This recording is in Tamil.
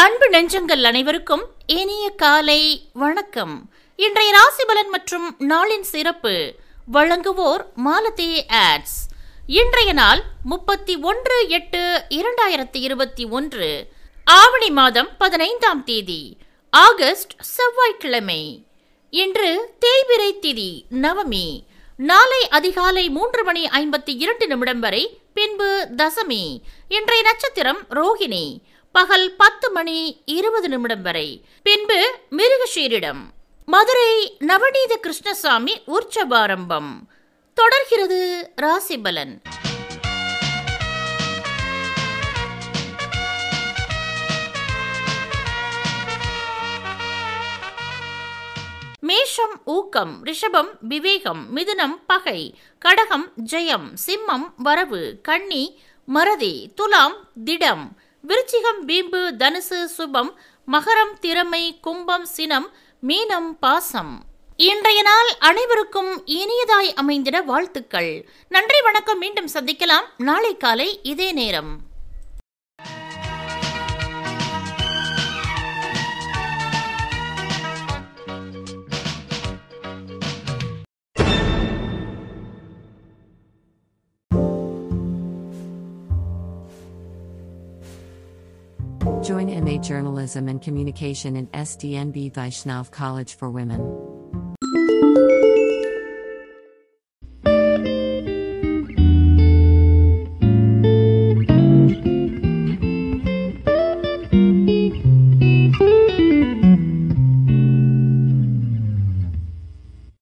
அன்பு நெஞ்சங்கள் அனைவருக்கும் இனிய காலை வணக்கம். இன்றைய ராசிபலன் மற்றும் நாளின் சிறப்பு வழங்குவோர் மாலதி ஆட்ஸ். இன்றைய நாள் முப்பத்தி ஒன்று எட்டு இரண்டாயிரத்தி இருபத்தி ஒன்று ஆவணி மாதம் பதினைந்தாம் தேதி ஆகஸ்ட் செவ்வாய்க்கிழமை. இன்று தேய்பிரை திதி நவமி. நாளை அதிகாலை மூன்று மணி ஐம்பத்தி இரண்டு நிமிடம் வரை பின்பு தசமி. இன்றைய நட்சத்திரம் ரோகிணி. பகல் பத்து மணி இருபது நிமிடம் வரை. பின்பு மிருகஷீரிடம் மதுரை நவநீத கிருஷ்ணசாமி உற்சவாரம்பம். தொடர்கிறது ராசிபலன். மேஷம் ஊக்கம் ரிஷபம் விவேகம் மிதுனம் பகை கடகம் ஜெயம் சிம்மம் வரவு கன்னி மறதி துலாம் திடம் விருச்சிகம் வீம்பு தனுசு சுபம் மகரம் திறமை கும்பம் சினம் மீனம் பாசம். இன்றைய நாள் அனைவருக்கும் இனியதாய் அமைந்திட வாழ்த்துக்கள். நன்றி வணக்கம். மீண்டும் சந்திக்கலாம். நாளை காலை இதே நேரம். Join MA Journalism and Communication in SDNB Vaishnav College for Women.